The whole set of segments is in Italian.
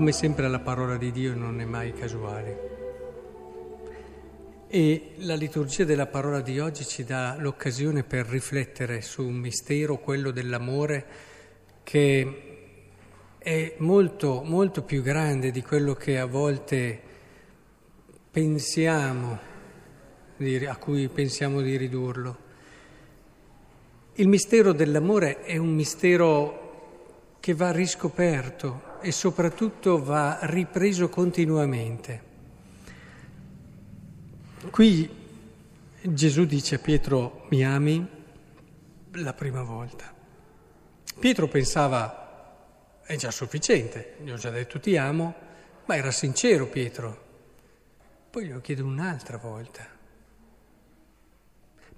Come sempre la parola di Dio non è mai casuale. E la liturgia della parola di oggi ci dà l'occasione per riflettere su un mistero, quello dell'amore, che è molto, molto più grande di quello che a volte pensiamo, a cui pensiamo di ridurlo. Il mistero dell'amore è un mistero che va riscoperto e soprattutto va ripreso continuamente. Qui Gesù dice a Pietro mi ami la prima volta. Pietro pensava è già sufficiente, gli ho già detto ti amo, ma era sincero Pietro. Poi glielo chiede un'altra volta.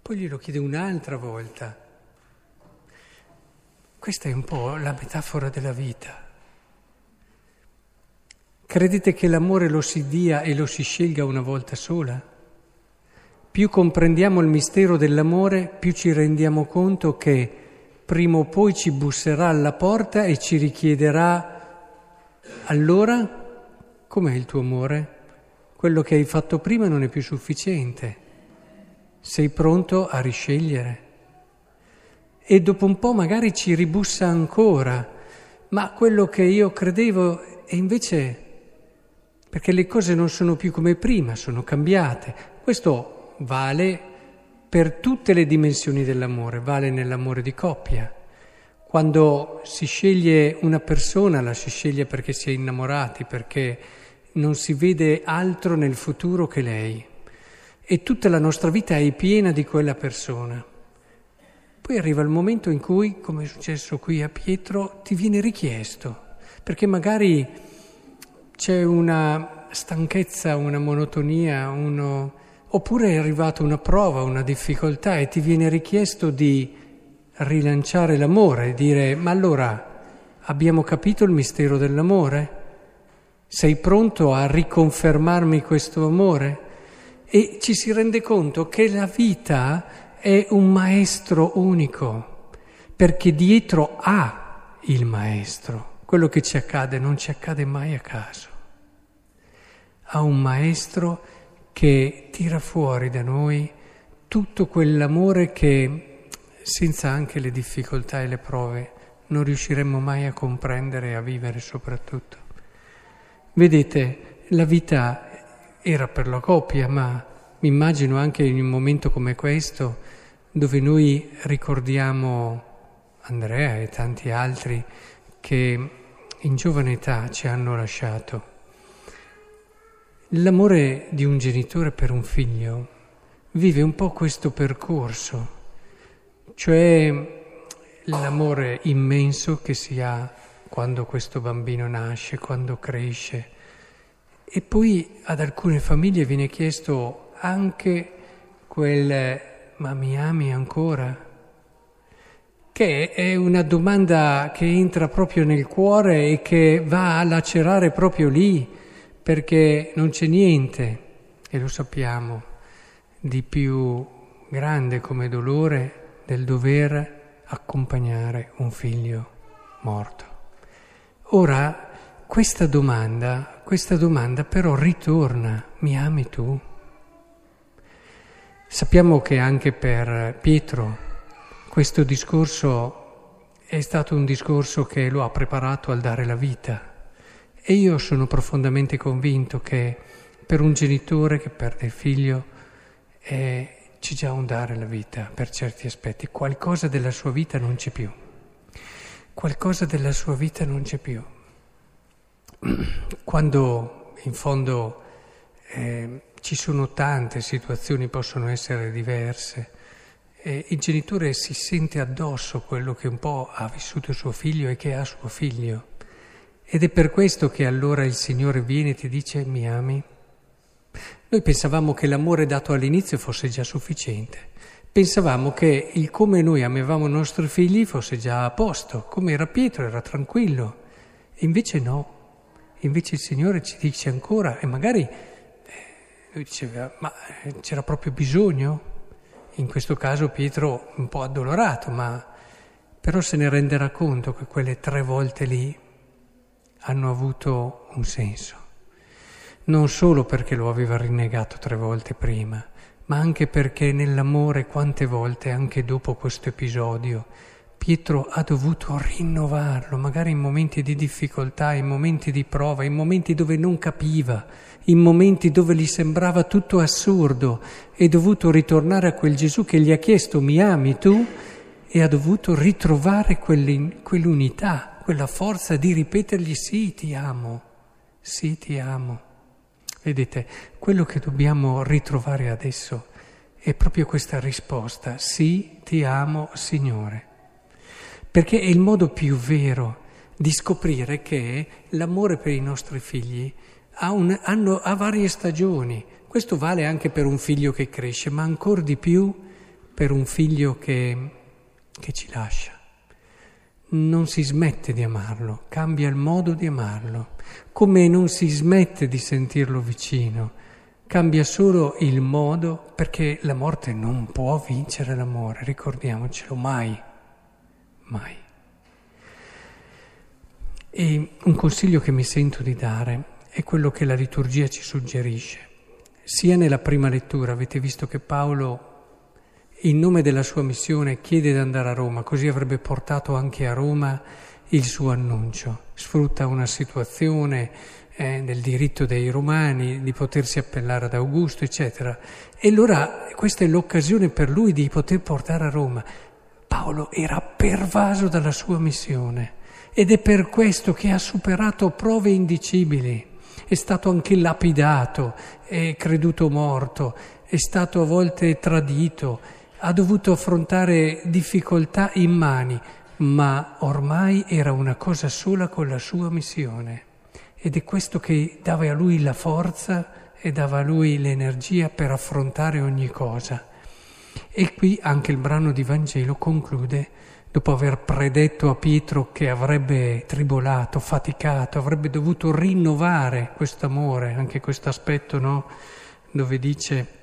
Poi glielo chiede un'altra volta. Questa è un po' la metafora della vita. Credete che l'amore lo si dia e lo si scelga una volta sola? Più comprendiamo il mistero dell'amore, più ci rendiamo conto che prima o poi ci busserà alla porta e ci richiederà allora com'è il tuo amore? Quello che hai fatto prima non è più sufficiente. Sei pronto a riscegliere? e dopo un po' magari ci ribussa ancora, ma quello che io credevo è invece perché le cose non sono più come prima, sono cambiate. Questo vale per tutte le dimensioni dell'amore, vale nell'amore di coppia. Quando si sceglie una persona la si sceglie perché si è innamorati, perché non si vede altro nel futuro che lei. E tutta la nostra vita è piena di quella persona. Poi arriva il momento in cui, come è successo qui a Pietro, ti viene richiesto, perché magari c'è una stanchezza, una monotonia, uno... oppure è arrivata una prova, una difficoltà e ti viene richiesto di rilanciare l'amore, dire ma allora abbiamo capito il mistero dell'amore? Sei pronto a riconfermarmi questo amore? E ci si rende conto che la vita è un maestro unico, perché dietro ha il maestro. Quello che ci accade non ci accade mai a caso. Ha un maestro che tira fuori da noi tutto quell'amore che senza anche le difficoltà e le prove non riusciremmo mai a comprendere e a vivere soprattutto. Vedete, la vita era per la coppia, ma mi immagino anche in un momento come questo dove noi ricordiamo Andrea e tanti altri che in giovane età ci hanno lasciato. L'amore di un genitore per un figlio vive un po' questo percorso, cioè l'amore immenso che si ha quando questo bambino nasce, quando cresce. E poi ad alcune famiglie viene chiesto anche quel ma mi ami ancora? Che è una domanda che entra proprio nel cuore e che va a lacerare proprio lì, perché non c'è niente, e lo sappiamo, di più grande come dolore del dover accompagnare un figlio morto. Ora, questa domanda, questa domanda però ritorna, mi ami tu? Sappiamo che anche per Pietro questo discorso è stato un discorso che lo ha preparato al dare la vita e io sono profondamente convinto che per un genitore che perde il figlio è, c'è già un dare la vita per certi aspetti, qualcosa della sua vita non c'è più, qualcosa della sua vita non c'è più. Quando in fondo eh, ci sono tante situazioni, possono essere diverse. E il genitore si sente addosso quello che un po' ha vissuto suo figlio e che ha suo figlio. Ed è per questo che allora il Signore viene e ti dice mi ami. Noi pensavamo che l'amore dato all'inizio fosse già sufficiente. Pensavamo che il come noi amavamo i nostri figli fosse già a posto, come era Pietro, era tranquillo. Invece no. Invece il Signore ci dice ancora, e magari lui diceva, ma eh, c'era proprio bisogno? In questo caso Pietro un po' addolorato, ma però se ne renderà conto che quelle tre volte lì hanno avuto un senso. Non solo perché lo aveva rinnegato tre volte prima, ma anche perché nell'amore quante volte, anche dopo questo episodio, Pietro ha dovuto rinnovarlo, magari in momenti di difficoltà, in momenti di prova, in momenti dove non capiva, in momenti dove gli sembrava tutto assurdo, è dovuto ritornare a quel Gesù che gli ha chiesto mi ami tu e ha dovuto ritrovare quell'unità, quella forza di ripetergli sì ti amo, sì ti amo. Vedete, quello che dobbiamo ritrovare adesso è proprio questa risposta, sì ti amo Signore perché è il modo più vero di scoprire che l'amore per i nostri figli ha, un, hanno, ha varie stagioni. Questo vale anche per un figlio che cresce, ma ancora di più per un figlio che, che ci lascia. Non si smette di amarlo, cambia il modo di amarlo, come non si smette di sentirlo vicino, cambia solo il modo perché la morte non può vincere l'amore, ricordiamocelo mai mai. E un consiglio che mi sento di dare è quello che la liturgia ci suggerisce. Sia nella prima lettura avete visto che Paolo, in nome della sua missione, chiede di andare a Roma, così avrebbe portato anche a Roma il suo annuncio. Sfrutta una situazione eh, del diritto dei romani di potersi appellare ad Augusto, eccetera. E allora questa è l'occasione per lui di poter portare a Roma. Paolo era pervaso dalla sua missione ed è per questo che ha superato prove indicibili. È stato anche lapidato, è creduto morto, è stato a volte tradito, ha dovuto affrontare difficoltà immani, ma ormai era una cosa sola con la sua missione. Ed è questo che dava a lui la forza e dava a lui l'energia per affrontare ogni cosa. E qui anche il brano di Vangelo conclude, dopo aver predetto a Pietro che avrebbe tribolato, faticato, avrebbe dovuto rinnovare questo amore, anche questo aspetto, no? Dove dice,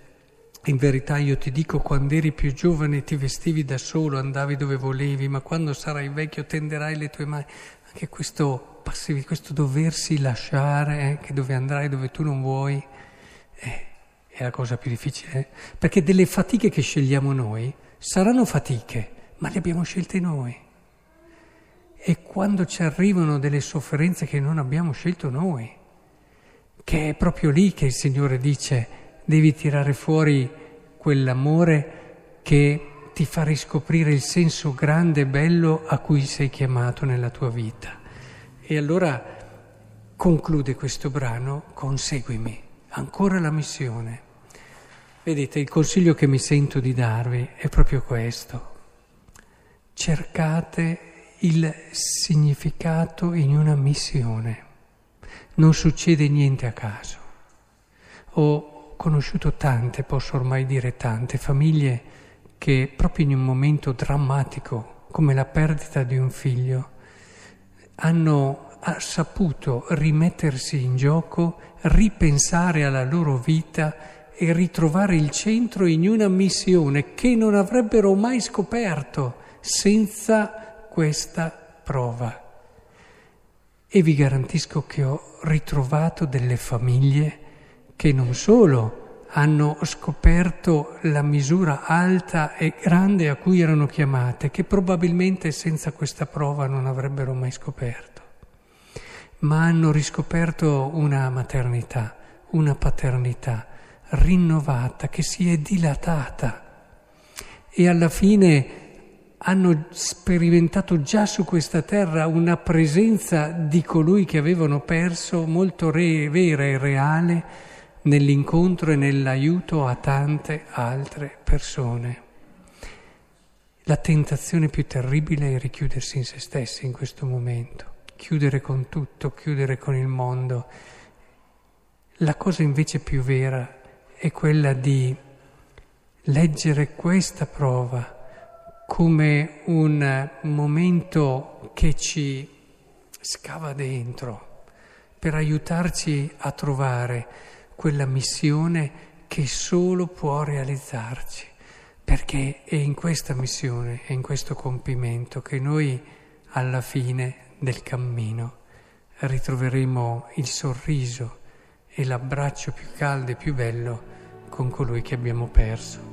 in verità io ti dico, quando eri più giovane ti vestivi da solo, andavi dove volevi, ma quando sarai vecchio tenderai le tue mani. Anche questo, questo doversi lasciare, eh, che dove andrai dove tu non vuoi. Eh, è la cosa più difficile, perché delle fatiche che scegliamo noi saranno fatiche, ma le abbiamo scelte noi. E quando ci arrivano delle sofferenze che non abbiamo scelto noi, che è proprio lì che il Signore dice devi tirare fuori quell'amore che ti fa riscoprire il senso grande e bello a cui sei chiamato nella tua vita. E allora conclude questo brano con seguimi, ancora la missione. Vedete, il consiglio che mi sento di darvi è proprio questo. Cercate il significato in una missione. Non succede niente a caso. Ho conosciuto tante, posso ormai dire tante, famiglie che proprio in un momento drammatico come la perdita di un figlio hanno saputo rimettersi in gioco, ripensare alla loro vita e ritrovare il centro in una missione che non avrebbero mai scoperto senza questa prova. E vi garantisco che ho ritrovato delle famiglie che non solo hanno scoperto la misura alta e grande a cui erano chiamate, che probabilmente senza questa prova non avrebbero mai scoperto, ma hanno riscoperto una maternità, una paternità rinnovata, che si è dilatata. E alla fine hanno sperimentato già su questa terra una presenza di colui che avevano perso molto re, vera e reale nell'incontro e nell'aiuto a tante altre persone. La tentazione più terribile è richiudersi in se stessi in questo momento, chiudere con tutto, chiudere con il mondo. La cosa invece più vera è quella di leggere questa prova come un momento che ci scava dentro per aiutarci a trovare quella missione che solo può realizzarci, perché è in questa missione, è in questo compimento che noi alla fine del cammino ritroveremo il sorriso e l'abbraccio più caldo e più bello con colui che abbiamo perso.